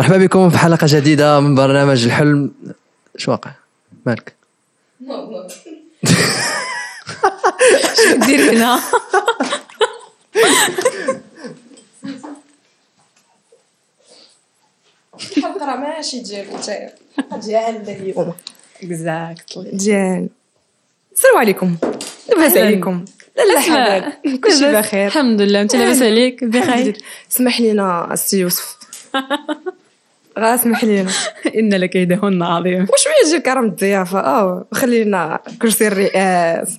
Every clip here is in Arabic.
مرحبا بكم في حلقة جديدة من برنامج الحلم. شو واقع؟ مالك؟ شو دير هنا. الحلقة راه ماشي ديالك نتايا ديالنا اليوم. exactly ديال السلام عليكم. لاباس. عليكم. لالا حباب كلشي بخير. الحمد لله. أنت لاباس عليك. بخير. سمح لينا السي يوسف. غا سمح لينا إن لك يدهن عظيم. وشويه تجي كرم الضيافة. آه وخلينا كرسي الرئاس.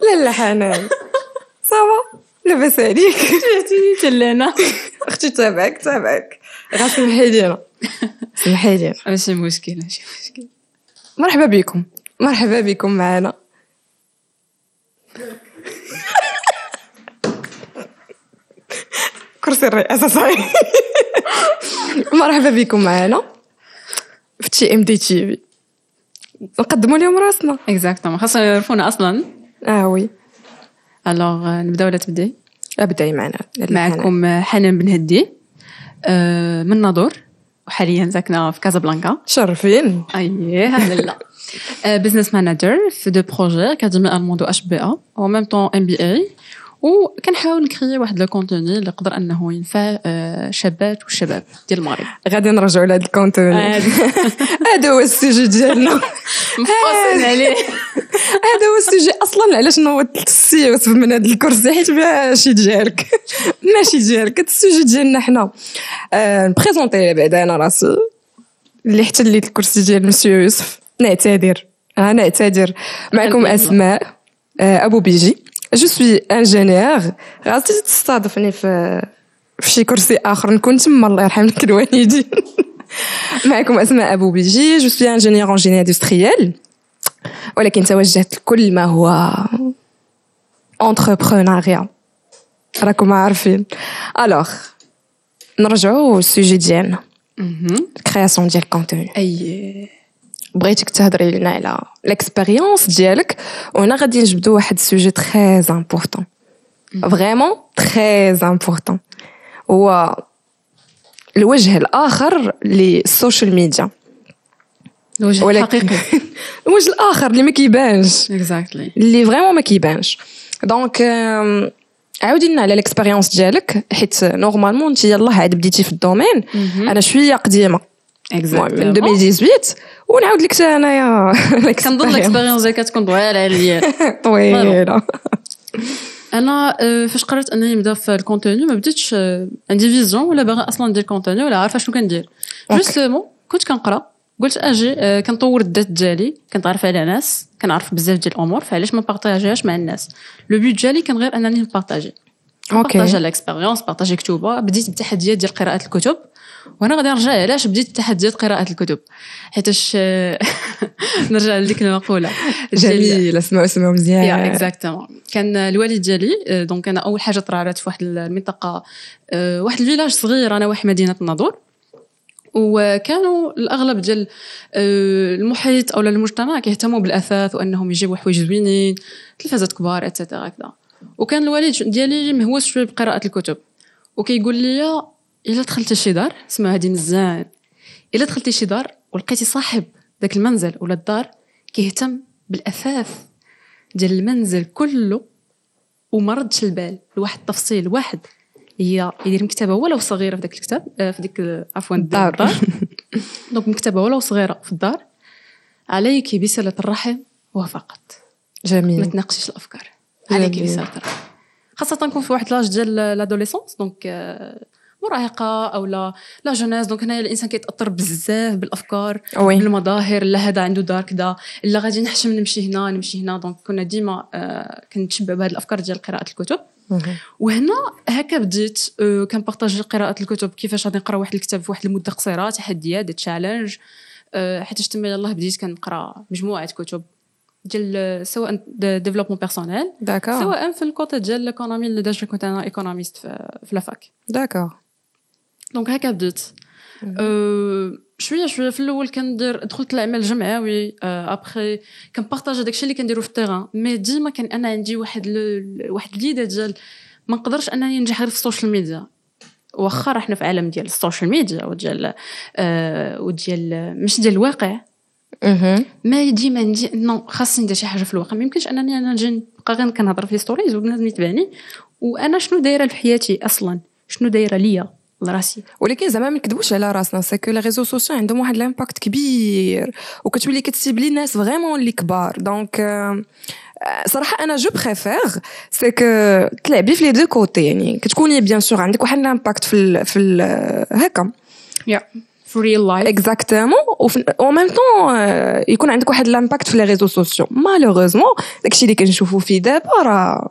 لالا حنان. صافا لاباس عليك. جيتي تلانا أختي تابعك تابعك. غا سمحي لينا سمحي لينا ماشي مشكل ماشي مشكل مرحبا بكم. مرحبا بكم معنا. الرئاسة صحيح مرحبا بكم معنا في تي إم دي تي في. نقدموا لهم راسنا. اكزاكتومون خاصهم يعرفونا أصلا. آه وي. الوغ نبدأ ولا تبداي أبدأي معنا. معكم حنان بن هدي. آه، من ناظور. وحاليا ساكنه في كازابلانكا شرفين. أييه هلا بزنس مانجر في دو بروجي كتجمع ألموندو أش بي أ. أو ميم طون إم بي اي وكنحاول ن créer واحد le contenu اللي يقدر أنه ينفع آه، شابات والشباب ديال المغرب. غادي نرجعوا لهذا ال contenu. هذا هذا هو ال sujet ديالنا. مفصل عليه. هذا هو ال sujet أصلا علاش نوضت السي يوسف من هذا الكرسي؟ حيت ماشي ديالك. ماشي ديالك. ال sujet ديالنا حنا. آه ن présenter بعدا أنا راسي. اللي احتليت الكرسي ديال مسيو يوسف. نعتذر. آه نعتذر. معكم. أسماء آه أبو بيجي. je suis ingénieur غادي تستضيفني في في شي كرسي اخر نكون تما الله يرحم لك الوالدين معكم اسماء ابو بيجي je suis ingénieur en génie industriel ولكن توجهت لكل ما هو entrepreneuriat. راكم عارفين alors نرجعوا لل sujet ديالنا création ديال contenu et بغيتك تهضري لنا على l'expérience ديالك. وهنا غادي نجبدوا واحد ال sujet très important vraiment très important هو الوجه الآخر لل social media. الوجه ولكن- الحقيقي. الوجه الآخر اللي ما كيبانش. exactly اللي vraiment ما كيبانش. donc آم، عاودي لنا على l'expérience ديالك. حيت normalement انت يلاه عاد بديتي في ال domaine أنا شوية قديمة. المهم من 2018 ونعاود لك انايا كنظن ال expérience ديالك تكون طويله عليا طويله أنا فاش قررت انني نبدا في ال contenu ما بديتش عندي vision ولا باغا أصلا ندير contenu ولا عارفه شنو كندير. justement كنت كنقرا قلت أجي كنطور الذات ديالي كنتعرف على ناس كنعرف بزاف ديال الأمور فعلاش ما ن partager هاش مع الناس le but ديالي كان غير انني ن partager partager okay ال expérience partager كتوبه بديت بالتحديات ديال قراءه الكتب وأنا غادي نرجع علاش بديت تحديات قراءة الكتب. حيتاش آه، نرجع لديك المقولة. جميل اسمعوا اسمعوا يا مزيان exactement كان الوالد ديالي آه، donc أنا أول حاجة ترعرعت في واحد المنطقة آه، واحد ال village صغير أنا واحد مدينة الناظور. وكانوا الأغلب ديال المحيط أو المجتمع كيهتموا بالأثاث وأنهم يجيبوا حوايج زوينين تلفازات كبار et cetera وكان الوالد ديالي مهووس شوية بقراءة الكتب. وكيقول لي إلا دخلتي شي دار اسمها هادي مزيان. إلا دخلتي شي دار ولقيتي صاحب ذاك المنزل ولا الدار كيهتم بالأثاث ديال المنزل كله وما ردش البال. لواحد التفصيل واحد هي يدير مكتبة ولو صغيره في ذاك الكتاب آه، في ديك آه، عفوا الدار. donc مكتبة ولو صغيره في الدار عليك بصلة الرحم وفقط. ما جميل تناقشيش الأفكار. عليك. بصلة الرحم. خاصة نكون في واحد l'âge ديال l'adolescence donc آه، مراهقة أو لا. la jeunesse donc هنايا الإنسان كيتأثر بزاف بالأفكار oui. بالمظاهر. لا هذا عنده دار كذا لا غادي نحشم نمشي هنا نمشي هنا. donc كنا ديما آه كنتشبع بهذه الأفكار ديال قراءة الكتب. وهنا هكا بديت آه كن partager قراءة الكتب كيفاش غادي نقرأ واحد الكتاب في واحد المدة قصيرة تحديات des challenges آه حيت تما يلاه بديت كنقرأ مجموعة كتب ديال آه، سواء développement personnel سواء في ال côté ديال ال économie اللي déjà كنت أنا économiste في, في la fac d'accord donc هكا بديت شوية شوية في الأول كندير دخلت العمل الجمعوي après كن partager داكشي اللي كنديرو في ال terrain mais ديما كان أنا عندي واحد ل... واحد l'idée ديال ما نقدرش انني ننجح غير في ال social media واخا رحنا في عالم ديال ال social media وديال آه وديال مش ديال الواقع. mais ديما عندي non خاصني ندير شي حاجة في الواقع ما يمكنش انني أنا نجي نبقى غير كنهضر في stories وبنادم يتبعني وأنا شنو دايره في حياتي أصلا شنو دايره ليا لراسي ولكن زعما ما نكذبوش على راسنا c'est que les réseaux sociaux عندهم واحد ال impact كبير. وكتولي كت cibler الناس vraiment اللي كبار. donc آه، صراحة أنا je préfère c'est que تلعبي في les deux côtés يعني كتكوني bien sûr عندك واحد ال impact في ال في ال هكا. يا في real life exactement en même temps يكون عندك واحد ال impact في les réseaux sociaux malheureusement داكشي اللي كنشوفو فيه دابا راه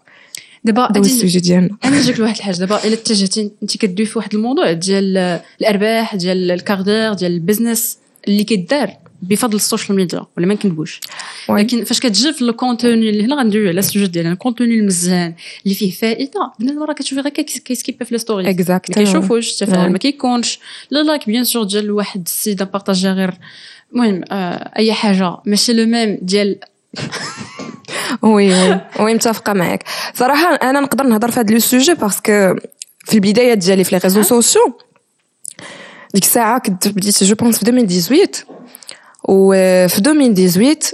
دابا هذا ال sujet ديالنا. أنا نجيك لواحد الحاجة. دابا إلا اتجهتي أنت كدوي في واحد الموضوع ديال الأرباح ديال ال carrière ديال ال business اللي كيدار بفضل ال social media ولا ما نكذبوش oui. لكن فاش كتجي في ال contenu اللي هنا غندوي على ال sujet ديالنا ال contenu المزيان اللي فيه فائدة بنادم راه كتشوفي غير كي- كي skipper في ال story ما exactement كيشوفوش التفاعل. ما كيكونش. لا like bien sûr ديال واحد السيده partager غير المهم آه أي حاجة. ماشي le même ديال oui oui oui متفقه معك صراحة أنا نقدر نهضر في هذا le sujet parce que في البدايات ديالي في les réseaux sociaux ديك الساعة كنت بديت je pense في 2018 وفي 2018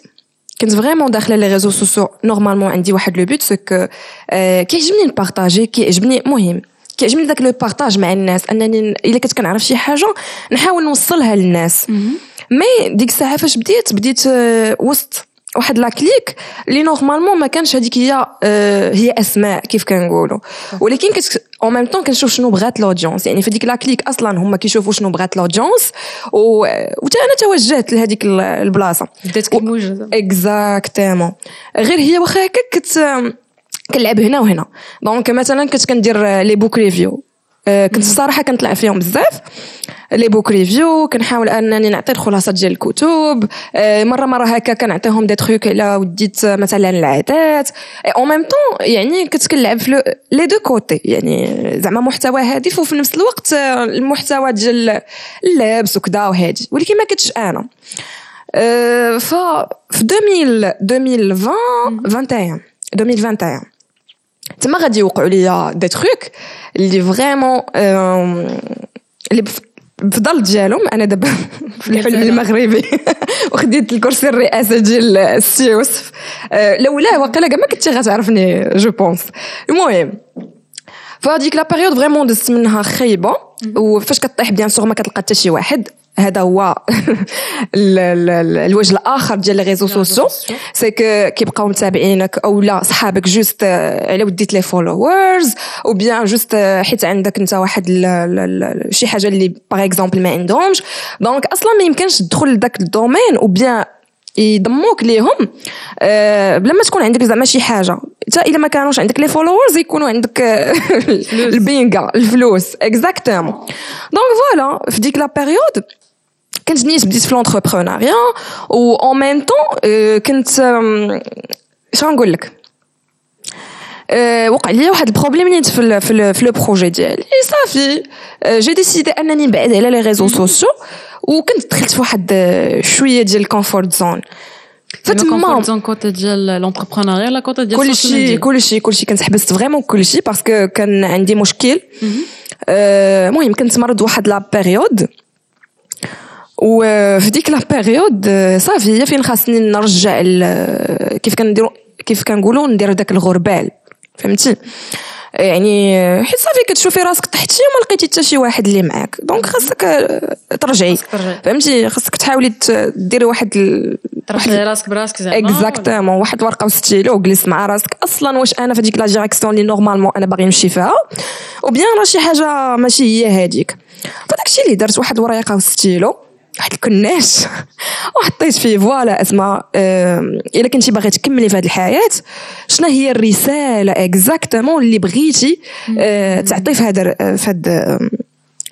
كنت vraiment داخله les réseaux sociaux normalement عندي واحد le but c'est que آه، كيعجبني ن partager كيعجبني المهم كيعجبني داك le partage مع الناس انني الا كنت كنعرف شي حاجة نحاول نوصلها للناس mais ديك الساعة فاش بديت بديت وسط واحد la clique اللي normalement ما كانش هذيك هي آه، هي أسماء كيف كنقولوا. ولكن كنت en même temps كنشوف شنو بغات ال audience يعني في ديك la clique أصلا هما كيشوفوا شنو بغات ال audience و وتا أنا توجهت لهذيك ال- البلاصة. بدات كموجه. exactement غير هي واخا هكا كنت كنلعب هنا وهنا. donc مثلا كنت كندير les book reviews كنت الصراحه كنطلع فيهم بزاف. les book reviews كنحاول أنني نعطي الخلاصة ديال الكتب. آه، مرة مرة هكا كنعطيهم des trucs على وديت مثلا العادات. en même temps يعني كنت كنلعب في les deux côtés يعني زعما محتوى هادف وفي نفس الوقت آه، المحتوى ديال اللبس وكذا وهادي. ولكن ما كنتش أنا. آه، ف في 2000 2020 21 2021 تما غادي يوقعوا ليا des trucs اللي vraiment اللي بف- بفضل ديالهم. أنا دابا في الحلم المغربي. وخديت الكرسي الرئاسة ديال السي يوسف. آه، لولا واقيلا كاع ما كنتي غتعرفني je pense. المهم فهاديك la période vraiment دزت منها خايبة. وفاش كطيح bien sûr ما كتلقى حتى شي واحد. هذا هو ال- ال- ال- الوجه الآخر ديال les réseaux sociaux c'est que كيبقاو متابعينك أو لا صحابك juste آه، على وديت les followers ou bien juste آه، حيت عندك أنت واحد شي حاجة اللي par exemple ما عندهمش. donc أصلا ما يمكنش تدخل لذاك ال domaine ou bien يضموك ليهم. آه بلا ما تكون عندك زعما شي حاجة. حتى إلا ما كانوش عندك les followers يكونوا عندك البينغا الفلوس. exactement donc voilà في ديك la période كنت نيت بديت في l'entrepreneuriat و en même temps كنت آم، شنو نقول لك؟ آه، وقع لي واحد ال problème نيت في في في le projet ديالي صافي. آه، j'ai décidé انني نبعد على les réseaux sociaux وكنت دخلت في واحد آه، شوية ديال ال comfort zone فتما zone côté ديال l'entrepreneuriat لا côté ديال كل ال social شيء ميديا. كل شيء كل شيء كنت حبست vraiment كل شيء parce que كان عندي مشكل. آه، المهم كنت مرض واحد la période وفي ديك la période آه، صافي هي فين خاصني نرجع ال- كيف كنديرو كيف كنقولوا ندير داك الغربال فهمتي؟ يعني آه، حيت صافي كتشوفي راسك تحتي وما لقيتي حتى شي واحد اللي معاك donc خاصك آه، ترجعي. فهمتي؟ خاصك تحاولي ديري واحد ال- ترجعي راسك براسك زعما. exactement واحد الورقة وستيلو وجلس مع راسك. أصلا واش أنا في هذيك la direction اللي normalement أنا باغي نمشي فيها؟ ou bien راه شي حاجة ماشي هي هذيك فداك الشيء اللي درت واحد الورقة وستيلو واحد الكناش وحطيت فيه voilà اسماء آم، إلا كنتي باغي تكملي في هذه الحياة شنو هي الرسالة exactement اللي بغيتي آه، تعطي في هذا في هذا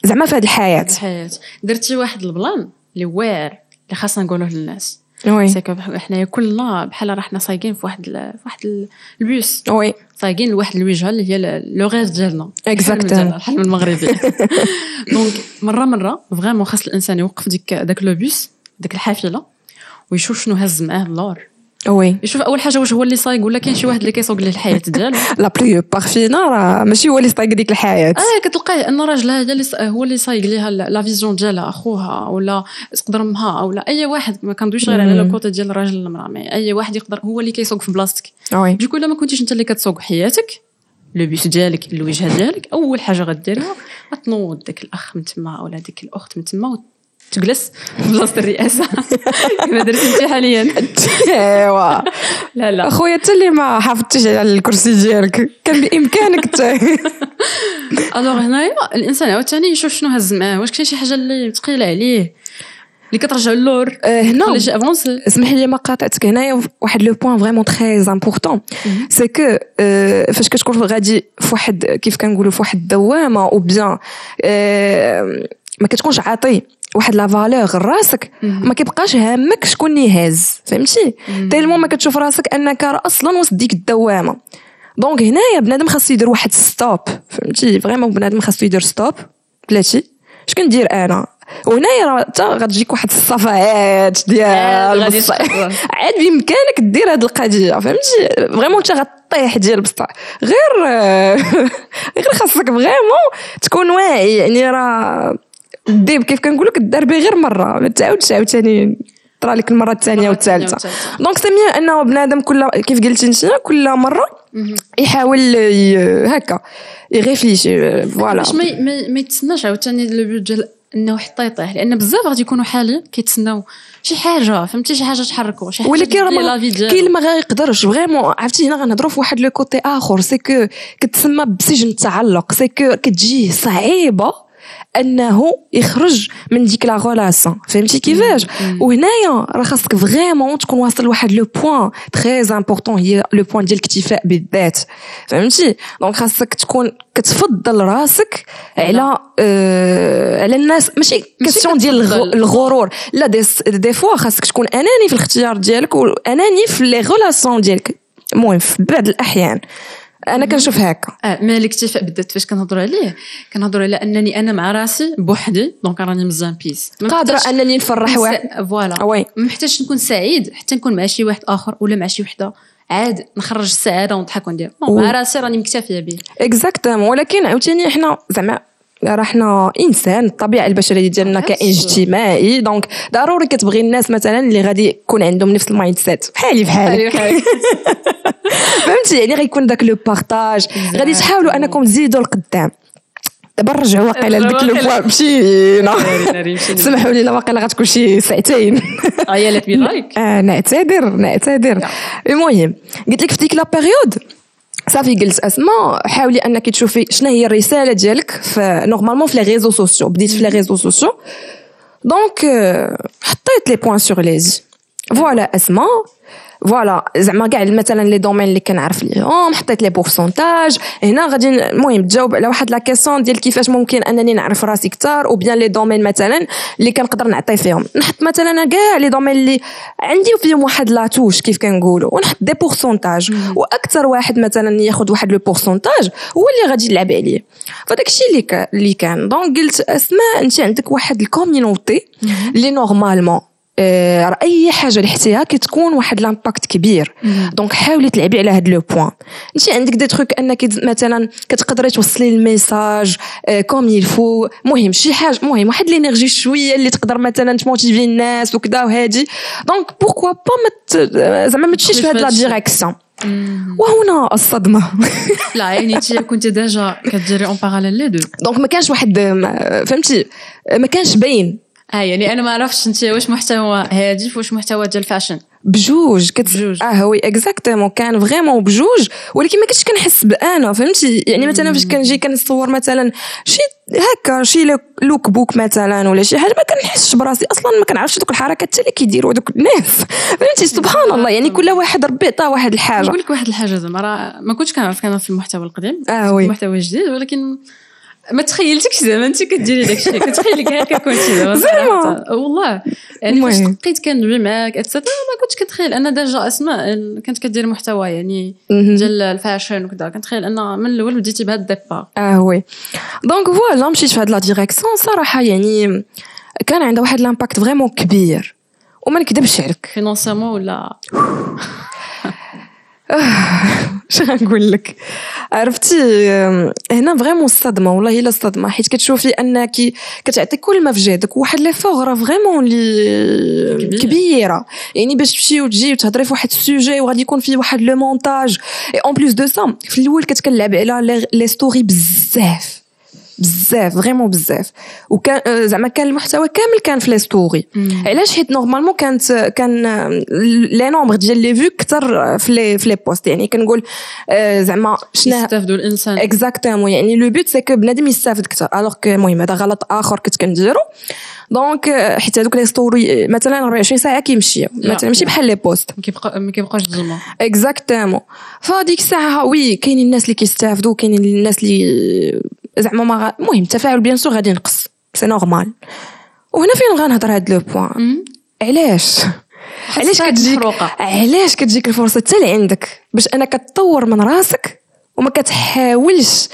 زعما في هذه الحياة؟ الحياة. درتي واحد البلان اللي واعر اللي خاصنا نقولوه للناس. oui c'est que حنايا كلنا بحال راه حنا صايقين في واحد ال- في واحد ال- ال bus. Oui صايقين لواحد الوجهة اللي هي le rêve ديالنا Exactement. الحلم المغربي. Donc مرة مرة vraiment خاص الإنسان يوقف ديك داك le bus ديك الحافلة ويشوف شنو هز معاه اللور oui يشوف اول حاجة واش هو اللي صايق ولا كاين شي واحد اللي كيسوق ليه الحياة ديالو la plupart فينا راه ماشي هو اللي صايق ديك الحياة آه كتلقاه ان راجلها هي اللي هو اللي صايق ليها la vision ديالها اخوها ولا تقدر امها ولا اي واحد ما كندويش غير على مم. ال côté ديال الراجل المراه mais اي واحد يقدر هو اللي كيسوق في بلاصتك Oui donc الا ما كنتيش انت اللي كتسوق حياتك le bus ديالك الوجهه ديالك اول حاجة غديرها غتنوض داك الاخ من تما ولا ديك الاخت من تما وتجلس في بلاصه الرئاسة. كما درتي أنت حاليا. ايوا لا لا. أخويا انت اللي ما حافظتيش على الكرسي ديالك كان بإمكانك Alors هنايا الإنسان عاوتاني يشوف شنو هز معاه واش كاين شي حاجة اللي ثقيله عليه اللي كترجع اللور آه، هنا. اسمح لي ما قاطعتك. هنايا واحد le point vraiment très important c'est que فاش كتكون غادي في واحد كيف كنقولوا في واحد الدوامة ou bien ما كتكونش عاطي. واحد la valeur راسك ما كيبقاش هامك شكون اللي هاز فهمتي tellement ما كتشوف راسك أنك راه أصلا وسط ديك الدوامة. Donc هنايا بنادم خاصو يدير واحد stop فهمتي؟ vraiment بنادم خاصو يدير stop بلاتي. اش كندير أنا؟ وهنايا راه حتى غتجيك واحد الصفايات ديال. تقرر. عاد بإمكانك دير هاد القضية فهمتي؟ vraiment انت غطيح ديال بصح غير غير خاصك vraiment تكون واعي يعني راه الديب كيف كنقولوا كدربي غير مرة. ما تعاودش عاوتاني طرا لك المرة الثانية والثالثة. Donc c'est mieux إنه بنادم كل كيف قلتي أنت كل مرة يحاول هكا يréfléchir voilà باش ما يتسناش عاوتاني لو ديال إنه حتى يطيح لأن بزاف غادي يكونوا حاليا كيتسناو شي حاجة فهمتي؟ شي حاجة تحركوا شي حاجة ولكن راه. كاين اللي ما غيقدرش. vraiment عرفتي هنا غنهضروا في واحد le côté آخر c'est que كتسمى بسجن التعلق c'est que كتجيه صعيبة. أنه يخرج من ديك la relation فهمتي كيفاش؟ وهنايا راه خاصك vraiment تكون واصل لواحد le point très important هي le point ديال الاكتفاء بالذات. فهمتي؟ Donc خاصك تكون كتفضل راسك على آه على الناس. ماشي question ديال. الغرور. Là des, des fois خاصك تكون أناني في الاختيار ديالك وأناني في les relations ديالك. المهم في بعض الأحيان. أنا كنشوف هكا. آه ما الاكتفاء بالذات فاش كنهضروا عليه كنهضروا على أنني أنا مع راسي بوحدي donc راني مزيان بيس قادرة أنني نفرح واحد. Voilà. Oui. ما محتاجش نكون سعيد حتى نكون مع شي واحد آخر ولا مع شي وحدة. عاد نخرج السعادة ونضحك وندير. مع راسي راني مكتفية به Exactement ولكن عاوتاني حنا زعما راه حنا إنسان الطبيعة البشرية ديالنا كائن. اجتماعي donc ضروري كتبغي الناس مثلا اللي غادي يكون عندهم نفس ال mindset بحالي بحالك. فهمتي؟ يعني غيكون داك le partage. غادي تحاولوا أنكم تزيدوا القدام دابا نرجعوا واقيلا لديك le point مشينا. سمحوا لي لا واقيلا غتكون شي ساعتين. يا ليت بي لايك. آه نعتذر نعتذر. المهم قلت لك في ديك la période صافي قلت أسماء حاولي أنك تشوفي شنو هي الرسالة ديالك في normalement في les réseaux sociaux بديت في les réseaux sociaux Donc حطيت les points sur les voilà أسماء. Voilà زعما كاع مثلا les domaines اللي كنعرف ليهم حطيت les pourcentages هنا غادي المهم تجاوب على واحد la question ديال كيفاش ممكن أنني نعرف راسي كثار ou bien les domaines مثلا اللي كنقدر نعطي فيهم. نحط مثلا كاع les domaines اللي عندي فيهم واحد la touche كيف كنقولوا. ونحط des pourcentages وأكثر واحد مثلا ياخذ واحد le pourcentage هو اللي غادي يلعب عليه. فداك الشيء اللي اللي كان. Donc قلت أسماء أنت عندك واحد ال community اللي normalement أي حاجة لحتيها كتكون واحد l'impact كبير. Donc حاولي تلعبي على هاد le point انت عندك des trucs أنك مثلا كتقدري توصلي ال message comme il faut المهم شي حاجة المهم واحد l'énergie شوية اللي تقدر مثلا تmotiver الناس وكذا وهادي. Donc pourquoi pas زعما ما تمشيش في هاد la. direction وهنا الصدمة. لا يعني انت كنت déjà كديري en parallèle les deux. Donc ما كانش واحد فهمتي؟ ما كانش باين. آه يعني أنا ما عرفتش أنت واش محتوى هادف واش محتوى ديال ال fashion. بجوج كت... بجوج. آه Oui exactement كان vraiment بجوج ولكن ما كنتش كنحس بأنا فهمتي؟ يعني مثلا فاش كنجي كنصور مثلا شي هكا شي look- book مثلا ولا شي حاجة ما كنحسش براسي أصلا ما كنعرفش دوك الحركات حتى اللي كيديروا دوك الناس. فهمتي؟ سبحان الله يعني كل واحد ربي عطاه واحد الحاجة. نقول لك واحد الحاجة زعما راه ما كنتش كنعرف كان في المحتوى القديم آه oui. المحتوى الجديد ولكن ما تخيلتكش زعما انت كديري داك الشيء كتخيلك هكا كنتي زعما. والله. يعني فاش. بقيت كندوي معاك et cetera ما كنتش كنتخيل ان déjà أسماء كانت كدير محتوى يعني. ديال ال fashion وكذا كنتخيل أن من الأول بديتي بهذا ال départ آه oui. Donc voilà مشيت في هاد la direction صراحة يعني كان عندها واحد l'impact vraiment كبير. وما نكذبش عليك. financièrement ولا؟ اش غنقول لك؟ عرفتي هنا vraiment الصدمة والله إلا الصدمة حيت كتشوفي أنك كتعطي كل ما في جهدك واحد لي راه vraiment لي كبير. كبيرة. يعني باش تمشي وتجي وتهضري في واحد ال sujet وغادي يكون فيه واحد le montage et en plus de ça في الأول كنت كنلعب على les stories بزاف. بزاف vraiment بزاف. وكان آه، زعما كان المحتوى كامل كان في les stories. علاش؟ حيت normalement كانت كان les nombres ديال les vues كثر في les في les posts. يعني كنقول آه، زعما شنا يستافدوا الإنسان. exactement يعني le but c'est que بنادم يستافد أكثر alors que المهم هذا غلط آخر كنت كنديرو. donc آه، حيت هذوك les stories مثلا 24 ساعة كيمشيو. لا. مثلا ماشي بحال لي بوست. ما كيبقى ما كيبقاش الظلمه exactement فهاديك الساعة oui كاينين الناس اللي كيستافدوا كاينين الناس اللي زعما ما المهم التفاعل bien sûr غادي ينقص. c'est normal وهنا فين غنهضر هاد le point علاش؟ علاش كتجيك. علاش كتجيك الفرصة حتى لعندك باش انك تطور من راسك وما كتحاولش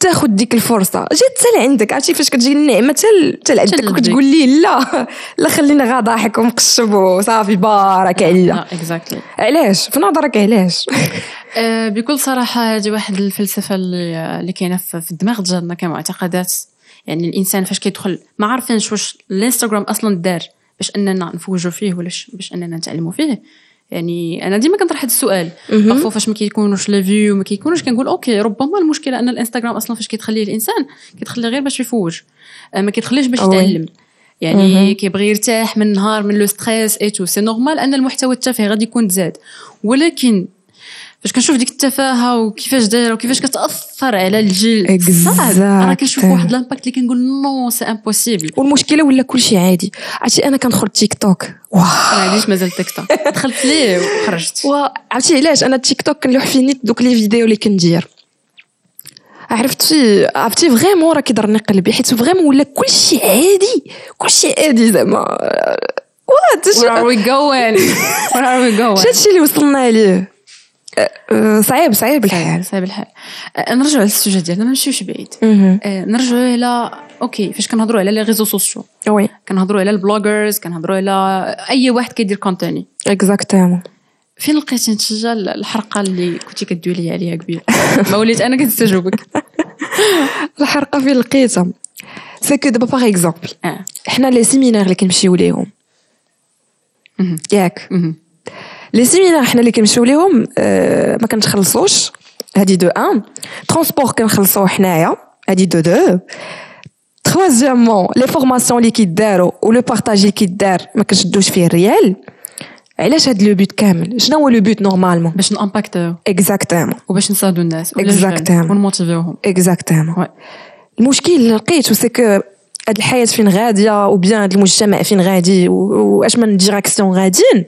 تاخذ ديك الفرصة. جات حتى لعندك عرفتي فاش كتجي النعمة؟ حتى حتى لعندك لديك. وكتقول لي لا لا خلينا غا ضاحك ومقشب وصافي بارك عليا لا exactly علاش؟ في نظرك علاش؟ آه، بكل صراحة هذه واحد الفلسفة اللي اللي كاينة في الدماغ ديالنا كمعتقدات. يعني الإنسان فاش كيدخل ما عارفينش واش الإنستغرام أصلا دار باش أننا نفوجوا فيه ولا باش أننا نتعلموا فيه. يعني أنا ديما كنطرح هذا السؤال. parfois فاش ما كيكونوش les vues ما كيكونوش كنقول okay ربما المشكلة أن الإنستغرام أصلا فاش كيتخليه الإنسان كيتخليه غير باش يفوج. آه، ما كيتخليش باش. يتعلم. يعني كيبغي يرتاح من النهار من le stress et tout c'est normal أن المحتوى التافه غادي يكون تزاد ولكن فاش كنشوف ديك التفاهه وكيفاش دايره وكيفاش كتاثر على الجيل صعب أنا كنشوف. واحد l'impact اللي كنقول non c'est impossible والمشكلة ولا كلشي عادي عرفتي أنا كندخل تيك توك واه ما عنديش مازال تيك توك دخلت ليه وخرجت وعرفتي علاش أنا التيك توك كنلوح فيه نيت دوك les vidéos اللي كندير عرفتي عرفتي vraiment راه كيضرني قلبي حيت vraiment ولا كلشي عادي كلشي عادي زعما What where are we going? Where are we going? هادشي اللي وصلنا ليه صعيب صعيب الحال. صعيب الحال. آه، نرجعوا لل sujet ديالنا ما نمشيوش بعيد. مهم. آه، نرجعوا على okay فاش كنهضروا على les réseaux sociaux oui. كنهضروا على ال bloggers كنهضروا على أي واحد كيدير كونتوني اكزاكتومون فين لقيتي انت الحرقة اللي كنتي كدوي لي عليها قبيل ما وليت أنا كنستجوبك. الحرقة فين لقيتها؟ c'est que دابا par exemple حنا les séminaires اللي كنمشيو ليهم. ياك. les séminaires حنا اللي كنمشيو ليهم آه، ما كنتخلصوش. هادي d'un. transport كنخلصوه حنايا. هادي de deux. troisièmement les formations اللي كيداروا و le partage اللي كيدار ما كنشدوش فيه الريال. علاش هاد le but كامل؟ شنو هو le but normalement؟ باش نامباكتو. exactement وباش نساعدوا الناس Exactement. ونموتيفيوهم. exactement المشكل اللي لقيته c'est que هاد الحياة فين غادية و bien هاد المجتمع فين غادي واش من direction غاديين؟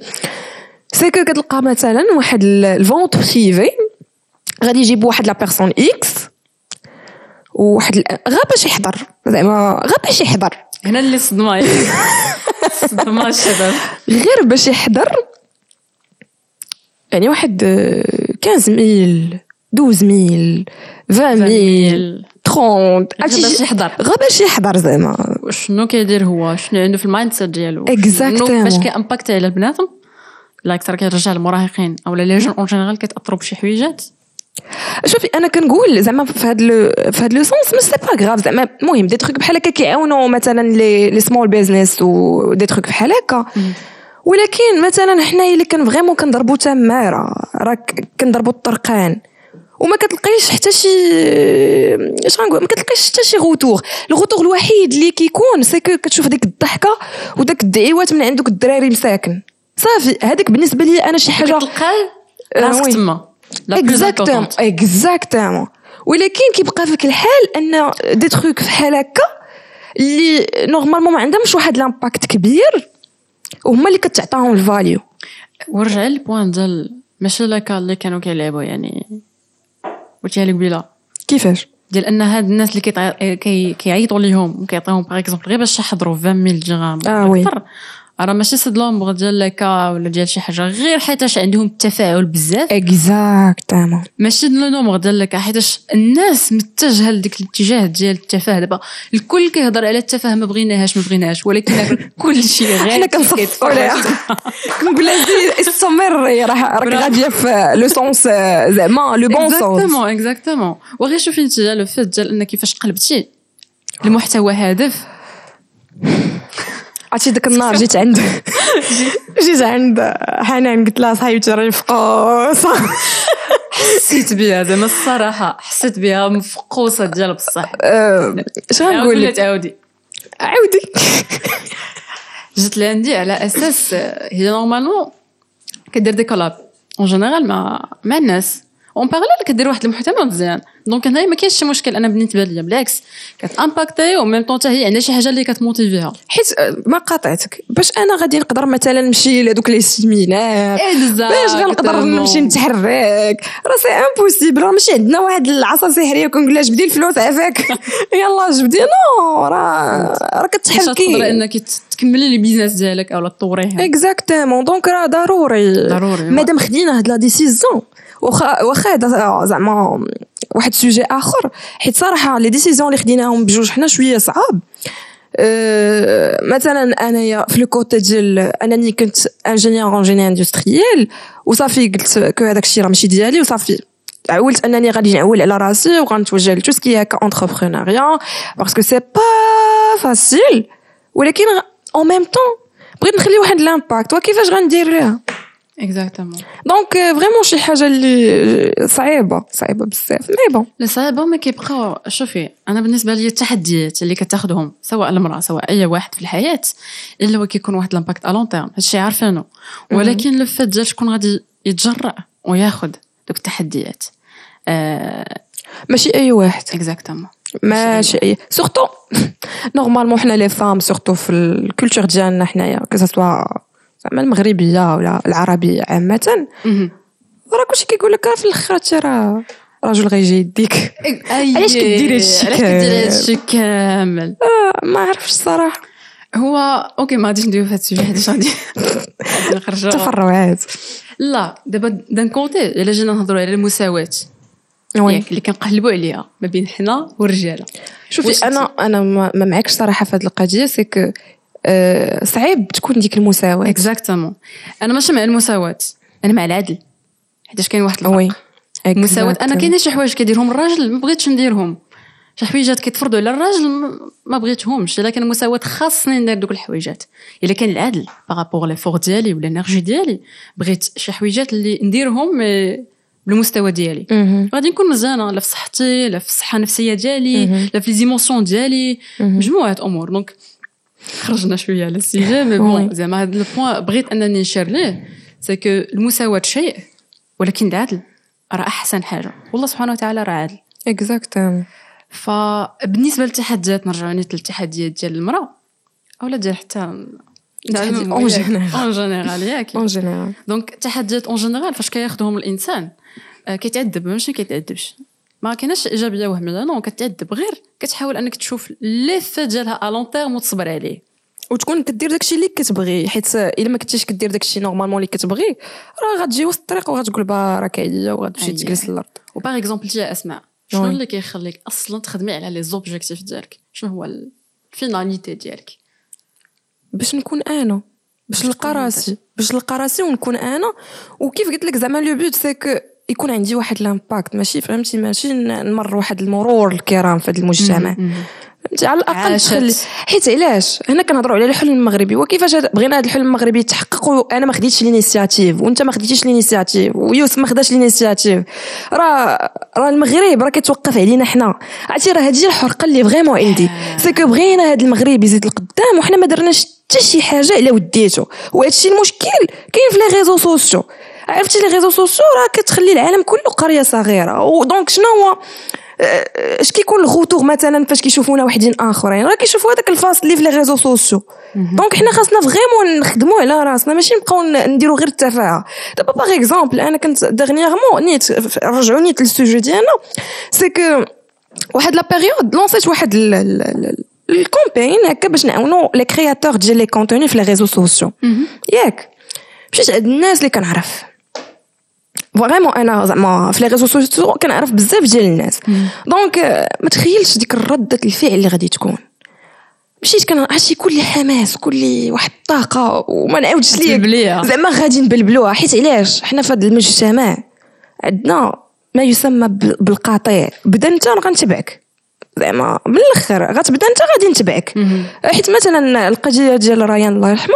c'est que كتلقى مثلا واحد ال event privé غادي يجيب واحد la personne X وواحد غا باش يحضر. زعما غا باش يحضر. هنا اللي صدمة. صدمة الشباب غير باش يحضر. يعني واحد آه، 15000 12000 20000 30 غير باش يحضر. غا باش يحضر زعما. شنو كيدير هو؟ شنو عنده في ال mindset ديالو. شنو باش كيامباكتي على البناتهم؟ لا أكثر كيرجع المراهقين أو les jeunes en général كيتاثروا بشي حويجات. شوفي أنا كنقول زعما في هاد le في هاد le sens mais c'est pas grave. زعما المهم des trucs بحال هكا كيعاونوا مثلا لي لي سمول بيزنس و دي تروك بحال هكا. ولكن مثلا حنايا اللي كان vraiment كنضربوا تماره راك كنضربوا الطرقان. وما كتلقايش حتى شي اش غنقول ما كتلقايش حتى شي retour. ال retour الوحيد اللي كيكون c'est كتشوف ديك الضحكة وداك الدعيوات من عندك الدراري مساكن. صافي هذيك بالنسبة لي أنا شي حاجة كتلقى آه، راسك. تما. exactement exactement ولكن كيبقى فيك الحال أن des trucs بحال هكا اللي normalement ما عندهمش واحد l'impact كبير وهما اللي كتعطاهم ال value ورجع لل point ديال ماشي ال K اللي كانوا كيلعبوا يعني قلتيها لي قبيله كيفاش؟ ديال أن هاد الناس اللي كيتع... كي... كيعيطوا ليهم وكيعطيهم par exemple غير باش يحضروا 20000 درهم آه oui. أكثر، راه ماشي c'est le nombre ديال ال K ولا ديال شي حاجة غير حيتاش عندهم التفاعل بزاف. exactement ماشي le nombre ديال ال K حيتاش الناس متجهة لديك الاتجاه ديال التفاهه دابا الكل كيهضر على التفاهه ما بغيناهاش ما بغيناهاش ولكن كل شيء غير حنا كنصفوا ليها كنقول لها استمري راه راك. غاديه في لو سونس زعما لو بون سونس اكزاكتومون اكزاكتومون وغير شوفي انت le fait ديال انك كيفاش قلبتي. المحتوى هادف. عرفتي ديك النهار جيت عند جيت. عند حنان قلت لها صاحبتي راني مفقوصه حسيت بها زعما الصراحة حسيت بها مفقوصه ديال بصح. أه، غنقول عاودي لك؟ تعاودي؟ عاودي. جات لعندي على أساس هي normalement كدير des collabs en général مع مع الناس. en parallèle كدير واحد المحتوى مزيان donc هنايا ما كاينش شي مشكل أنا بالنسبة ليا بالعكس كت impacter en même temps حتى هي عندها شي حاجة اللي كت motiver ها حيت ما قاطعتك باش أنا غادي نقدر مثلا نمشي لهذوك les séminaires باش غنقدر نمشي نتحرك راه c'est impossible راه ماشي عندنا واحد العصا سحريه وكنقول لها جبدي الفلوس عافاك يلا جبدي non راه راه تقدري كتحركي انك ت- تكملي le business ديالك اولا تطوريه exactement donc راه ضروري ضروري، مادام خدينا هاد la décision واخا واخا هذا زعما واحد sujet آخر حيت صراحة les décisions اللي خديناهم بجوج حنا شوية صعاب. أه مثلا أنايا في le côté ديال انني كنت ingénieur en génie industriel وصافي قلت que هذاك الشيء راه ماشي ديالي وصافي عولت انني غادي نعول على راسي وغنتوجه ل tout ce qui هكا entrepreneuriat parce que c'est pas facile ولكن en même temps بغيت نخلي واحد l'impact وكيفاش غندير ليها exactement donc vraiment شي حاجة اللي صعيبه صعيبه بزاف mais bon صعيبه ما كيبقاو شوفي أنا بالنسبة لي التحديات اللي كتاخذهم سواء المرأة سواء أي واحد في الحياة إلا هو كيكون واحد l'impact à long terme هادشي عارفينه ولكن le fait ديال شكون غادي يتجرأ وياخذ دوك التحديات؟ آه ماشي أي واحد. exactement ماشي أي. surtout normalement حنا les femmes surtout في ال culture ديالنا حنايا que ce soit زعما المغربية ولا العربية عامة. راه كلشي كيقول لك في الأخر هادشي راه راجل غيجي يديك. علاش كديري هادشي علاش كديري هادشي كامل؟ آه، ما عرفتش الصراحة. هو OK ما غاديش ندويو في هاد ال sujet حيت غادي نخرجوا تفرعات. لا دابا d'un côté إلا جينا نهضروا على المساواة. oui. ياك اللي كنقلبوا عليها ما بين حنا والرجاله شوفي أنا أنا ما معكش صراحة في هذه القضية c'est صعيب تكون ديك المساواة. exactement أنا ماشي مع المساواة. أنا مع العدل. حيتاش كاين واحد الفرق. المساواه أنا كاينين شي حوايج كيديرهم الراجل ما بغيتش نديرهم. شي حويجات كيتفرضوا على الراجل ما بغيتهمش لكن المساواه خاصني ندير دوك الحويجات. إلا كان العدل par rapport l'effort ديالي ولا l'énergie ديالي بغيت شي حويجات اللي نديرهم بالمستوى ديالي. غادي نكون مزيانة لا في صحتي لا في الصحة النفسية ديالي. لا في لي ديالي. مجموعة أمور. donc خرجنا شوية على ال sujet mais. bon زعما هذا ال point بغيت أنني نشير ليه c'est que المساواة شيء ولكن العدل راه أحسن حاجة. والله سبحانه وتعالى راه عادل exactement فبالنسبه للتحديات نرجعوا نيت للتحديات ديال المرأة. اولا ديال حتى en général. en général ياك. en général donc التحديات en général فاش كياخذهم الإنسان آه، كيتعذب ماشي كيتعذبش. ما كايناش إيجابية وهميه non كتعذب غير كتحاول أنك تشوف les effets ديالها à long terme وتصبر عليه. وتكون كدير داكشي اللي كتبغي حيت إلا ما كنتيش كدير داكشي normalement اللي كتبغي راه غتجي وسط الطريق وغتقول بارك عليا وغتمشي أييه. تجلس للأرض. و par exemple toi أسماء شنو. اللي كيخليك أصلا تخدمي على les objectifs ديالك؟ شنو هو ال finalité ديالك؟ باش نكون أنا باش نلقى راسي باش نلقى راسي ونكون أنا. وكيف قلت لك زعما le but c'est que يكون عندي واحد l'impact ماشي فهمتي؟ ماشي نمر واحد المرور الكرام في هذا المجتمع. فهمتي؟ على الأقل. تخلي حيت علاش؟ هنا كنهضروا على الحلم المغربي. وكيفاش بغينا هذا الحلم المغربي يتحقق وأنا ما خديتش l'initiative وأنت ما خديتيش l'initiative ويوسف ما خداش l'initiative راه راه المغرب راه كيتوقف علينا حنا. عرفتي راه هذه الحرقة اللي vraiment عندي. c'est que بغينا هذا المغرب يزيد لقدام وحنا ما درناش حتى شي حاجة على وديته وهذا الشيء المشكل كاين في les réseaux sociaux عرفتي les réseaux sociaux راه كتخلي العالم كله قرية صغيرة. و donc شنو هو؟ آه، اش كيكون ال retour مثلا فاش كيشوفونا وحدين آخرين؟ راه كيشوفوا هذاك الفاصل اللي في les réseaux sociaux. donc حنا خاصنا vraiment نخدموا على راسنا ماشي نبقاو نديروا غير التفاهة. دابا par exemple أنا كنت dernièrement نيت رجعوا نيت لل sujet ديالنا. c'est que واحد la période lancé ت واحد ال- ال- ال- ال campagne هكا باش نعاونوا les créateurs ديال les contenus في les réseaux sociaux ياك. مشيت عند الناس اللي كنعرف. vraiment أنا زعما في les réseaux sociaux كنعرف بزاف ديال الناس. donc ما تخيلش ديك الردة الفعل اللي غادي تكون. مشيت كان عرفتي كل حماس كل واحد الطاقه وما نعاودش ليك. زعما غادي نبلبلوها حيت علاش؟ حنا في هذا المجتمع عندنا ما يسمى بالقطيع. بدا أنت غنتبعك. زعما من الأخر غتبدا أنت غادي نتبعك. حيت مثلا القضية ديال ريان الله يرحمه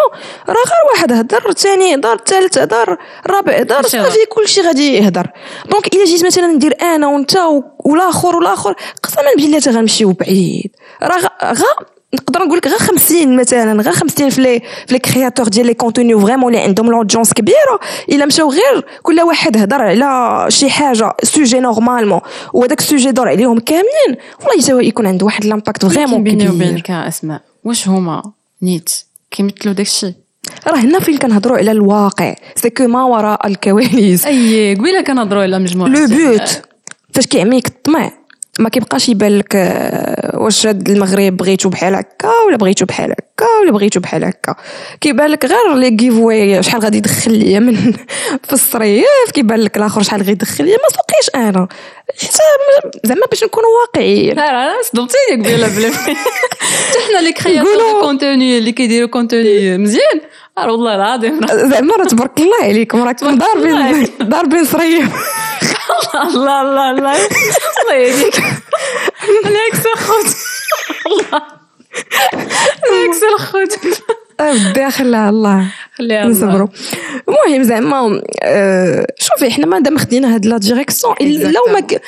راه غير واحد هضر الثاني هضر الثالث هضر الرابع هضر صافي كلشي غادي يهضر دونك إلا جيت مثلا ندير أنا وأنت والآخر والآخر قسما بالله تا غنمشيو بعيد راه غا نقدر نقول لك غير 50 مثلا غير 50 في لي في les créateurs ديال les contenus vraiment اللي عندهم l'audience كبيرة. إلا مشاو غير كل واحد هضر على شي حاجة sujet normalement وهذاك ال sujet دار عليهم كاملين. والله يكون عنده واحد l'impact vraiment بيني كبير. وبينك يا أسماء واش هما؟ نيت كيمثلوا داكشي راه هنا فين كنهضروا على الواقع؟ c'est que ما وراء الكواليس أي قبيلة كنهضروا على مجموعة le but فاش كيعميك الطمع. ما كيبقاش يبان لك آه، واش هاد المغرب بغيتو بحال هكا ولا بغيتو بحال هكا ولا بغيتو بحال هكا. كيبان لك غير les giveaway شحال غادي يدخل ليا من في الصريف كيبان لك الآخر شحال غادي يدخل ليا ما سوقيش أنا. حتى زعما باش نكونوا واقعيين. لا لا صدمتيني قبيلة بلا حتى حنا les créateurs contenu اللي كيديروا contenu مزيان. راه والله العظيم. زعما راه تبارك الله عليكم راكم ضاربين ضاربين صريف. الله الله الله الله يهديك عليك خوت الله عليك الخوت بدي خليها الله. خليها الله. نصبروا. المهم زعما آه، شوفي حنا ما دام خدينا هاد la direction ك- ما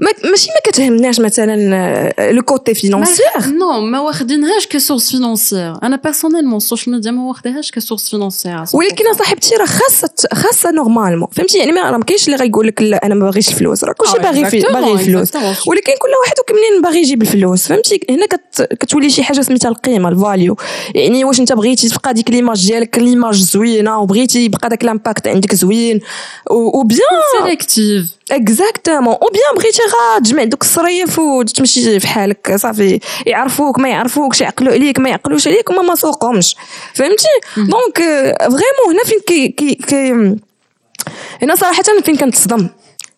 ماشي ما كتهمناش مثلا le côté financier non ما واخدينهاش ك source financière أنا personnellement ال social media ما واخديهاش ك source financière ولكن صاحبتي راه خاصة خاصة normalement فهمتي؟ يعني ما راه ما كاينش اللي غيقول لك لا أنا ما باغيش الفلوس. راه كلشي آه، باغي باغي الفلوس. ولكن كل واحد ومنين باغي يجيب الفلوس. فهمتي؟ هنا كت كتولي شي حاجة سميتها القيمة ال value يعني واش أنت بغيتي تبقى ديك l'image ديالك l'image زوينة وبغيتي يبقى داك l'impact عندك زوين ou bien sélective exactement ou bien بغيتي غا تجمع دوك الصريف وتمشي في حالك صافي. يعرفوك ما يعرفوكش يعقلوا عليك ما يعقلوش عليك وما ما سوقهمش. فهمتي؟ donc vraiment هنا فين كي كي, كي هنا صراحة فين كنتصدم؟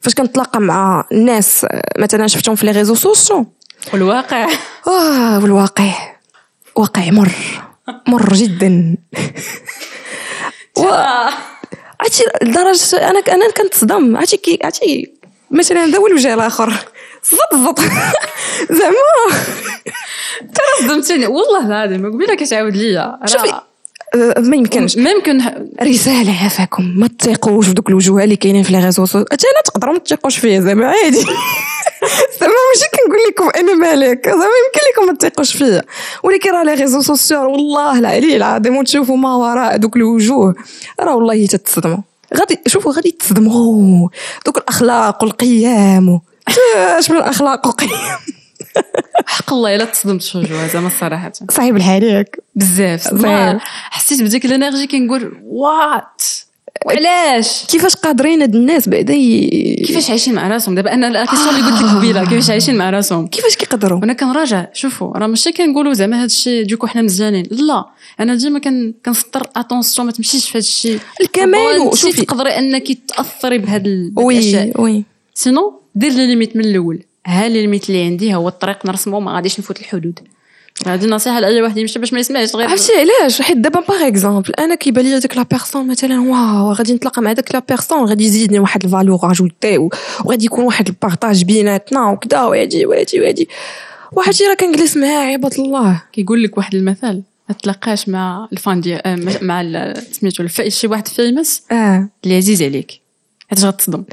فاش كنتلاقى مع الناس آه، مثلا شفتهم في les réseaux sociaux. والواقع. آه والواقع. واقع مر. مر جدا. و... عرفتي لدرجة أنا أنا كنتصدم. عرفتي كي عرفتي مثلا هذا هو الوجه الآخر؟ زط زط زعما. ترى صدمتيني والله العظيم قبيلة كتعاود ليا. شوفي آه، ما يمكنش. ممكن رسالة عافاكم ما تثيقوش في دوك الوجوه اللي كاينين في les réseaux sociaux حتى أنا تقدروا ما تثيقوش فيا زعما عادي. زعما ماشي كنقول لكم أنا مالك. زعما يمكن لكم ما تثيقوش فيا. ولكن راه les réseaux sociaux والله العلي العظيم وتشوفوا ما وراء دوك الوجوه. راه والله تتصدموا غادي شوفوا غادي تصدموا دوك الأخلاق والقيم. و- اش من اخلاق وقيم حق الله إلا تصدمت في وجهها زعما صراحة. صعيب الحريك بزاف. حسيت بديك ال energy كنقول what وعلاش كيفاش قادرين هاد الناس بعدا ي- كيفاش عايشين مع راسهم؟ دابا أنا ال question اللي قلت لك قبيلة كيفاش عايشين مع راسهم؟ كيفاش كيقدروا؟ وأنا كنراجع شوفوا راه ماشي كنقولوا زعما هذا الشيء d'écho حنا مزيانين. لا أنا ديما كن كنسطر attention ما تمشيش في هذا الشيء الكمال شوفي تقدري أنك تأثري بهاد ال- oui oui. sinon دير les limites من الأول. ها les limites اللي عندي هو الطريق نرسمو ما غاديش نفوت الحدود. هذه نصيحه لأي واحد يمشي باش ما يسمعش غير عرفتي علاش؟ حيت دابا par exemple أنا كيبان لي ديك la personne مثلا waouh غادي نتلاقى مع داك la personne غادي يزيدني واحد ال valeur ajoutée وغادي يكون واحد ال partage بيناتنا وكذا وهادي وهادي وهادي واحد راه كنجلس معاه عباد الله. كيقول لك واحد المثل ما تلاقاش مع ال fan ديال آه، مع- سميتو شي واحد famous آه. اللي عزيز عليك. حيت غتصدم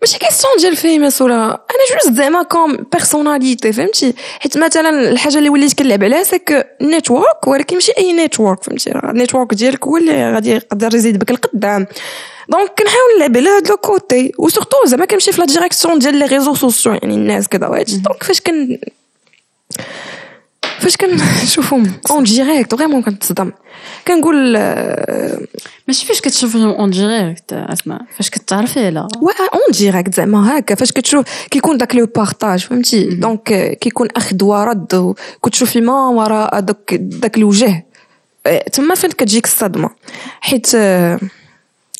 ماشي question ديال famous ولا أنا juste زعما comme personnalité فهمتي؟ حيت مثلا الحاجة اللي وليت كنلعب عليها c'est le network ولكن ماشي أي network فهمتي؟ ال network ديالك هو اللي غادي يقدر يزيد بك القدام donc كنحاول نلعب على هاد le côté و surtout زعما كنمشي في la direction ديال les réseaux sociaux يعني الناس كذا وهادشي. donc فاش كن فاش كنشوفهم en direct vraiment كنتصدم كنقول آه، ماشي فاش كتشوفيهم en direct أسماء؟ فاش كتعرفي لا وا en direct زعما هكا. فاش كتشوف كيكون داك le partage فهمتي؟ donc آه، كيكون أخذ ورد وكتشوفي ما وراء داك داك الوجه. آه، تما فين كتجيك الصدمة. حيت آه،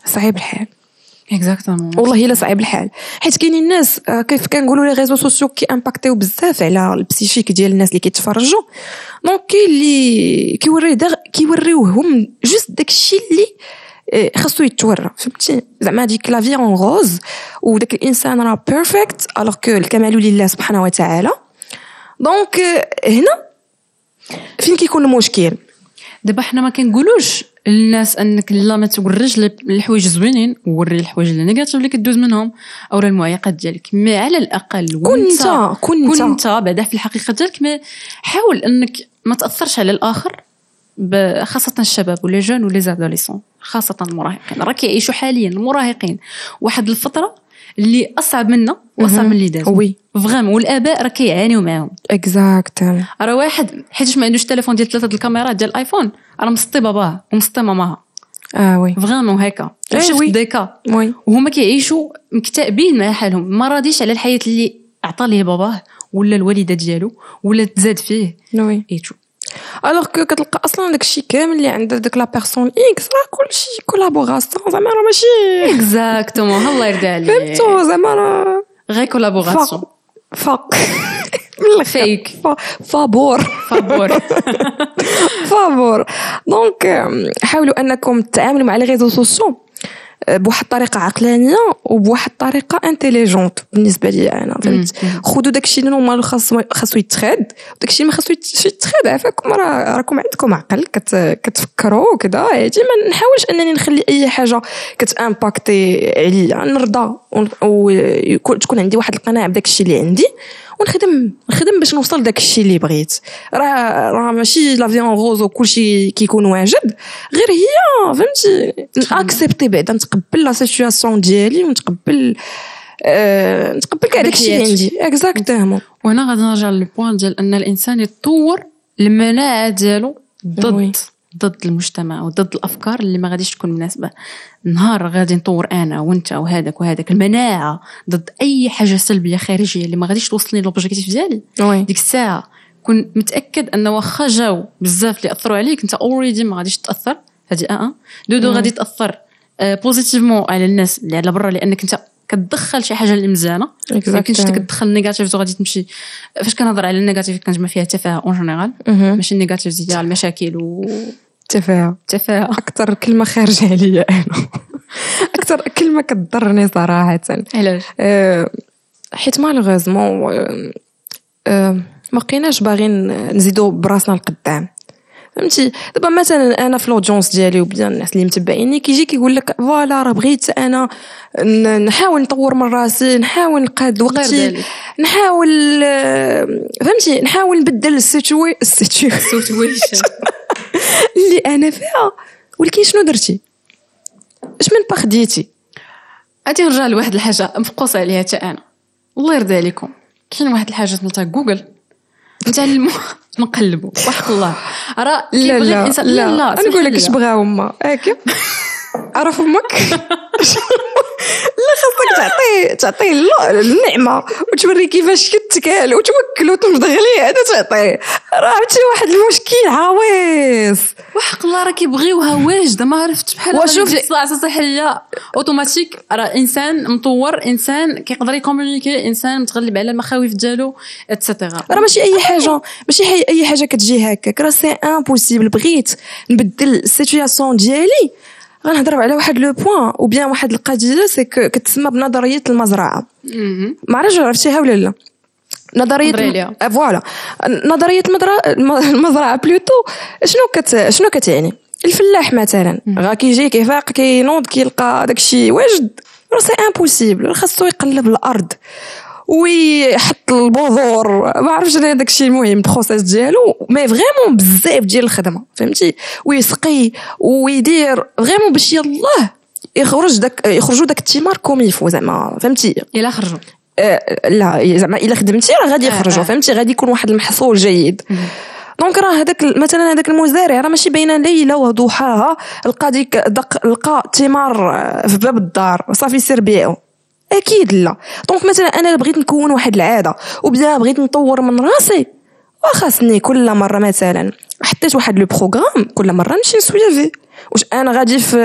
صعيب الحال. exactement والله إلا صعيب الحال. حيت كاينين الناس آه، كيف كنقولوا les réseaux sociaux كي impactيو بزاف على ال psychique ديال الناس اللي كيتفرجوا. donc كاين اللي كيوري دغ... كيوريوهم juste داكشي اللي آه، خاصو يتورى. فهمتي؟ زعما ديك la vie en rose وداك الإنسان راه perfect alors que الكمال لله سبحانه وتعالى. donc آه، هنا فين كيكون المشكل؟ دابا حنا ما كنقولوش للناس انك لا ما توريش الحوايج زوينين وري الحوايج اللي négatives اللي كدوز منهم أو المعيقات ديالك. mais على الأقل وانت كون انت انت بعدا في الحقيقة ديالك mais حاول انك ما تأثرش على الآخر خاصة الشباب و les jeunes و les adolescents خاصة المراهقين. راه كيعيشوا حاليا المراهقين. واحد الفترة اللي أصعب منا وأصعب من اللي دازوا oui. vraiment والآباء راه كيعانيو معاهم. exactement راه واحد حيتاش ما عندوش تليفون ديال ثلاثة د الكاميرات ديال الآيفون راه مسطي باباه ومسطي ماماها. آه oui. vraiment هكا. شفت. des cas؟ oui. وهما كيعيشوا مكتئبين مع حالهم. ما راضيش على الحياة اللي عطى ليه باباه ولا الوالدة ديالو ولا تزاد فيه. oui. et tout alors que كتلقى أصلا داكشي كامل اللي عند داك la personne X راه كلشي collaboration زعما راه ماشي exactement الله يرضي عليك فهمتو زعما راه غير collaboration فا فيك فا فابور فابور فابور donc حاولوا انكم تتعاملوا مع les réseaux sociaux بواحد الطريقة عقلانية وبواحد الطريقة intelligente بالنسبة لي أنا فهمت؟ خذوا داكشي اللي normal خاصو خاصو يتخاد وداكشي اللي ما خاصو يت- يتخاد عافاكم راه راكم عندكم عقل كت كتفكروا وكذا عادي ما نحاولش أنني نخلي أي حاجة كت impacté عليا نرضى ون- ويكون تكون عندي واحد القناعة بداكشي اللي عندي. ونخدم نخدم باش نوصل داك الشيء اللي بغيت راه راه ماشي la vie en rose وكلشي كيكون واجد غير هي فهمتي accepter بعدا نتقبل la situation ديالي ونتقبل آه نتقبل كاع داكشي اللي. عندي exactement وهنا غادي نرجع لل point ديال أن الإنسان يطور المناعة ديالو. ضد ضد المجتمع وضد الأفكار اللي ما غاديش تكون مناسبة. نهار غادي نطور أنا وأنت وهذاك وهذاك المناعة ضد أي حاجة سلبية خارجية اللي ما غاديش توصلني l'objectif ديالي. ديك الساعة كون متأكد أن واخا جاو بزاف اللي أثروا عليك أنت already ما غاديش تاثر هذه آه آه دو دو. غادي تأثر positivement على الناس اللي على برا لأنك أنت كتدخل شي حاجة اللي مزيانه ما انت كتدخل ال négatif وغادي تمشي. فاش كنهضر على ال négatif كنجمع فيها التفاهه en général ماشي ال négatif ديال المشاكل تفاهم والتفاهه أكثر كلمة خارجة عليا أنا. أكثر كلمة كتضرني صراحة. علاش؟ آه، حيت malheureusement ما بقيناش باغيين نزيدو براسنا القدام فهمتي؟ دابا مثلا أنا في l'audience ديالي وبدا الناس اللي متبعيني كيجي كيقول لك voilà راه بغيت أنا نحاول نطور من راسي نحاول نقاد وقتي نحاول آه، فهمتي؟ نحاول نبدل ال situa ال situa situation اللي أنا فيها. ولكن شنو درتي؟ اش من باخديتي غادي نرجع لواحد الحاجة مفقوس عليها حتى أنا. الله يرضي عليكم. كاين واحد الحاجة سميتها جوجل. نتعلموا نقلبوا وحق الله. راه لا لا لا, لا. نقول لك اش. بغاو هما. هاكا عرف أمك؟ خاصك تعطيه تعطيه النعمة وتوري كيفاش كتكال وتوكل وتمضغلي هذا تعطيه راه عرفتي واحد المشكل؟ عويص وحق الله راه كيبغيوها واجده ما عرفتش بحال وشوف- شوف صلاة صحية. اوتوماتيك راه إنسان مطور إنسان كيقدر ي communiquer إنسان متغلب على المخاوف ديالو et cetera راه ماشي أي حاجة ماشي حي أي حاجة كتجي هكاك. راه c'est impossible بغيت نبدل ال situation ديالي. غنهضر على واحد le point ou bien واحد القضية c'est كتسمى بنظرية المزرعة. ما عرفتش عرفتيها ولا لا. نظرية. آه، voilà. نظرية المزرعة plutôt شنو كت شنو كتعني؟ الفلاح مثلا. غا كيجي كيفاق كينوض كيلقى داكشي واجد. راه c'est impossible خاصو يقلب الأرض. ويحط البذور. ما عرفتش أنا داكشي المهم ال process ديالو. mais vraiment بزاف ديال الخدمة فهمتي؟ ويسقي ويدير. vraiment باش يلاه يخرج داك يخرجوا داك الثمار comme il faut زعما فهمتي؟ إلى خرجوا. آه، لا زعما إلا خدمتي راه غادي آه، يخرجوا آه. فهمتي؟ غادي يكون واحد المحصول جيد. donc راه هذاك مثلا هذاك المزارع راه ماشي باينة ليله وضحاها لقى ديك دق لقى ثمار في باب الدار صافي سير بيعو. أكيد لا. donc مثلا أنا بغيت نكون واحد العادة وبدا بغيت نطور من راسي وخاصني كل مرة مثلا حطيت واحد le programme كل مرة نمشي ن suivre واش أنا غادي في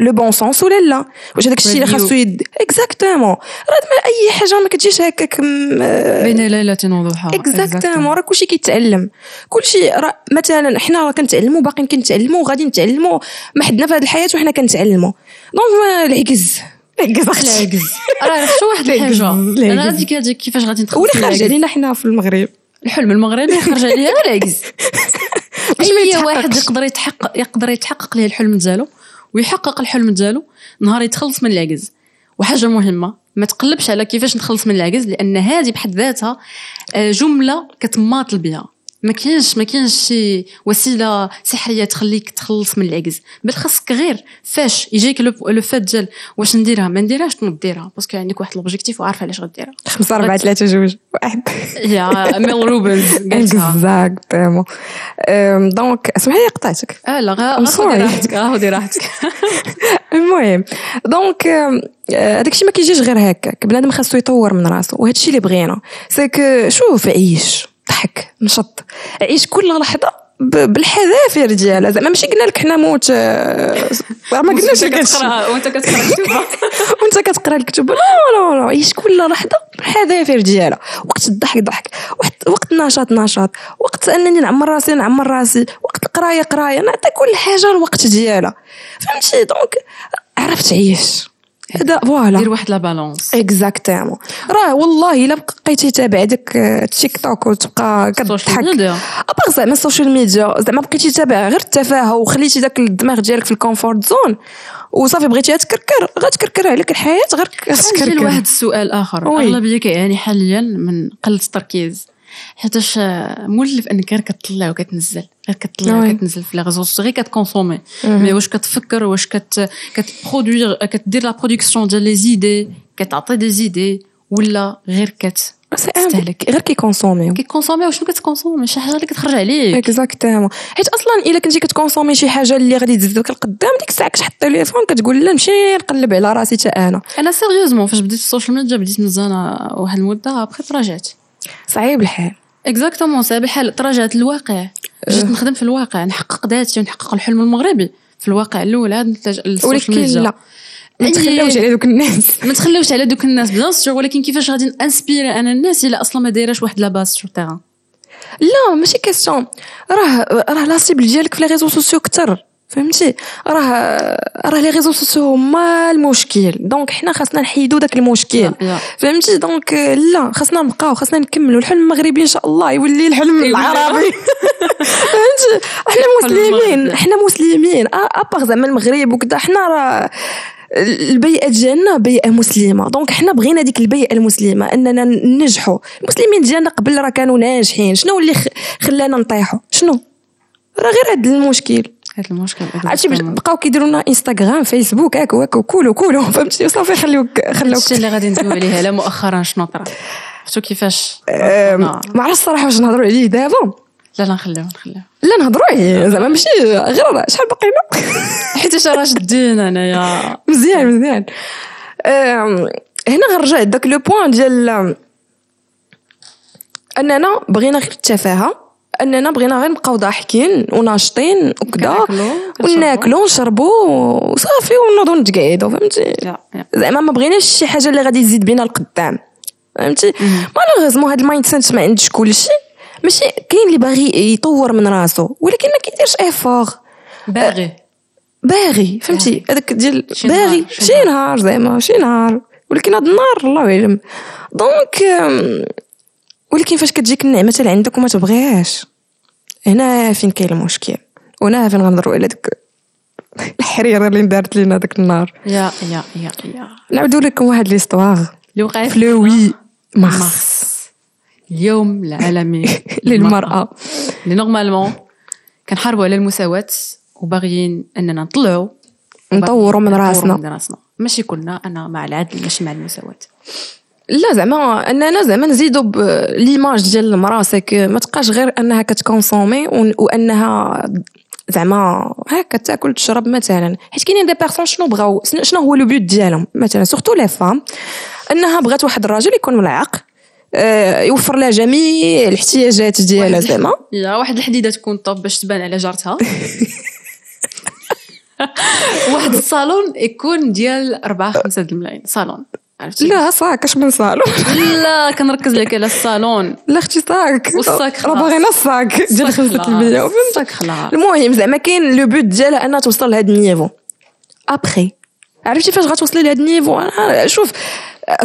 le bon sens ولا لا؟ واش هذاك الشيء اللي. خاصو يد exactement راه أي حاجة ما كتجيش هكاك م- بين ليلة وضحى exactement راه كلشي كيتعلم. كلشي راه مثلا حنا راه كنتعلموا باقيين كنتعلموا وغادي نتعلموا ما حدنا في هذه الحياة وحنا كنتعلموا. donc العكز العكز أختي العجز راه شو واحد الحاجة. أنا هذيك هذيك كيفاش غادي ولا من خارج العجز علينا حنا في المغرب. الحلم المغربي خرج عليا ما أي. واحد يقدر يتحقق يقدر يتحقق ليه الحلم ديالو ويحقق الحلم ديالو نهار يتخلص من العجز وحاجة مهمة ما تقلبش على كيفاش نتخلص من العجز لأن هذه بحد ذاتها آه، جملة كتماطل بها. ما كاينش ما كاينش شي وسيلة سحريه تخليك تخلص من العجز. بل خاصك غير فاش يجيك le le fait ديال واش نديرها؟ ما نديرهاش تنوض ديرها. parce que عندك واحد l'objectif وعارفه علاش غديرها. خمسة أربعة ثلاثة جوج واحد. يا Mel Robbins exactement donc اسمح لي قطعتك. آه لا sorry. راحتك خدي راحتك. المهم donc هذاك الشيء ما كيجيش غير هكاك. بنادم خاصو يطور من راسو وهذا الشيء اللي بغينا. سيك شوف عيش. ضحك نشط. عيش كل لحظة بالحذافير ديالها زعما ماشي قلنا لك حنا موت ما قلناش لك وانت كتقرأ كتبها وانت كتقرأ الكتب. لا لا لا عيش كل لحظة بالحذافير ديالها وقت الضحك ضحك. وقت النشاط نشاط وقت أنني نعمر راسي نعمر راسي. وقت القرايه قراية. نعطي كل حاجة الوقت ديالها. فهمتي؟ donc عرفت عيش. هذا voilà دير واحد la balance exactement راه والله الا بقيتي تابع داك التيك توك وتبقى média à part زعما ال social media زعما بقيتي تابع غير التفاهة وخليتي داك الدماغ ديالك في ال comfort zone. وصافي بغيتي تكركر غتكركر عليك الحياة غير نجي تكركر. لواحد السؤال آخر. أغلبية كيعاني حاليا من قلة التركيز. حيتاش مولف انك غير كتطلع وكتنزل غير كتطلع. وكتنزل في les réseaux غير كت consommer. mais واش كتفكر واش كت كت produire كدير la production ديال les idées كتعطي des idées ولا غير كت تستهلك. غير كي consommer و. كي consommer وشنو كت consommer شي حاجة اللي كتخرج عليك. exactement حيت أصلا إلا كنتي كت consommer شي حاجة اللي غادي تزيدك القدام ديك الساعة كتحط التليفون كتقول لا نمشي نقلب على راسي حتى أنا. أنا sérieusement فاش بديت ال social media بديت مزانه واحد المدة ابخي تراجعت. صعيب الحال. exactement صعيب الحال. تراجعت للواقع جيت نخدم في الواقع نحقق ذاتي ونحقق الحلم المغربي. في الواقع الأول عاد نتلجا لل social ولكن لا. ما أي- تخليوش على دوك الناس. ما تخليوش على دوك الناس bien sûr. ولكن كيفاش غادي inspirer أنا الناس إلا أصلا ما دايراش واحد la base sur terrain لا ماشي question راه راه la cible ديالك في les réseaux sociaux كتر فهمتي؟ راه راه les réseaux sociaux هما المشكل. donc حنا خاصنا نحيدو داك المشكل. فهمتي؟ donc لا خاصنا نبقاو خاصنا نكملوا الحلم المغربي إن شاء الله يولي الحلم. العربي. فهمتي؟ حنا مسلمين. حنا مسلمين. à part زعما المغرب وكذا حنا راه البيئة ديالنا بيئة مسلمة. donc حنا بغينا ديك البيئة المسلمة إننا ننجحوا المسلمين ديالنا قبل راه كانوا ناجحين. شنو اللي خلانا نطيحوا شنو؟ راه غير هذا المشكل. هذا المشكل عرفتي. بقاو كيديروا لنا انستغرام فيسبوك هاك وهاك وكولو كولو. فهمتي؟ صافي خليوك خلوك هادشي اللي غادي ندوي عليه لا مؤخرا شنو طرا شفتو كيفاش؟ أم، آه. ما عرفتش الصراحة واش نهضروا عليه دابا. لا لا نخليو نخليو لا نهضروا عليه زعما ماشي غير شحال باقينا حيت راه شدين أنايا. مزيان مزيان. هنا غنرجع لذاك لو بوين ديال أننا بغينا غير التفاهة. أننا بغينا غير نبقاو ضاحكين وناشطين وكذا. وناكلو ونشربو. وصافي ونوضو نتقعدو فهمتي؟ زعما ما بغيناش شي حاجة اللي غادي تزيد بينا القدام فهمتي؟ malheureusement هاد ال mindset ما عندش كلشي. ماشي كاين اللي باغي يطور من راسو ولكن ما كيديرش effort باغي. باغي فهمتي؟ هذاك ديال باغي. شي نهار. زعما شي نهار. ولكن هاد النهار الله اعلم donc ولكن فاش كتجيك النعمة اللي عندك وما تبغيهاش. هنا فين كاين المشكل؟ وهنا فين غنهضروا على داك الحريرة اللي دارت لينا داك النهار. يا يا يا يا. نعاودوا لكم واحد l'histoire اللي وقعت في le huit mars اليوم العالمي للمرأة. اللي normalement كنحاربوا على المساواة وباغيين أننا نطلعوا نطوروا من رأسنا. من رأسنا. ماشي كلنا أنا مع العدل ماشي مع المساواة. لا زعما أننا زعما نزيدوا ب- l'image ديال المرأة c'est que ما تبقاش غير أنها كتكونسومي ون- وأنها زعما هكا تاكل تشرب مثلا. حيت كاينين des personnes شنو بغاو شنو هو le but ديالهم؟ مثلا surtout les femmes أنها بغات واحد الراجل يكون ملعق آه، يوفر لها جميع الاحتياجات ديالها زعما. يا واحد الحديدة تكون top باش تبان على جارتها. واحد الصالون يكون ديال 4 5 الملايين. صالون. عرفتي لا sac اش من صالون؟ لا كنركز لك على الصالون. لا أختي sac. وال sac راه خلاص. باغينا ال sac. ديال ال sac 5 خلاص. المية ال sac خلاص. المهم زعما كاين le but ديالها أنها توصل لهاد ال niveau. ابخي عرفتي فاش غتوصلي لهاد ال niveau؟ أنا شوف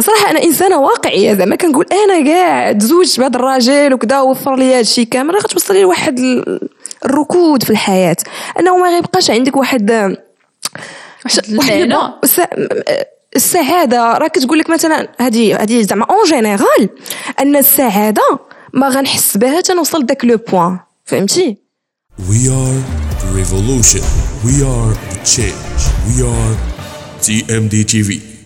صراحة أنا إنسانة واقعية. زعما كنقول أنا كاع تزوجت بهذا الراجل وكذا وفر لي هذا الشيء كامل راه غتوصلي لواحد ال- الركود في الحياة. أنه ما غيبقاش عندك واحد واحد السعادة راه كتقول لك مثلا هذه هذه زعما en général أن السعادة ما غنحس بها تنوصل داك le point فهمتي We are the revolution. We are the change. We are TMD TV.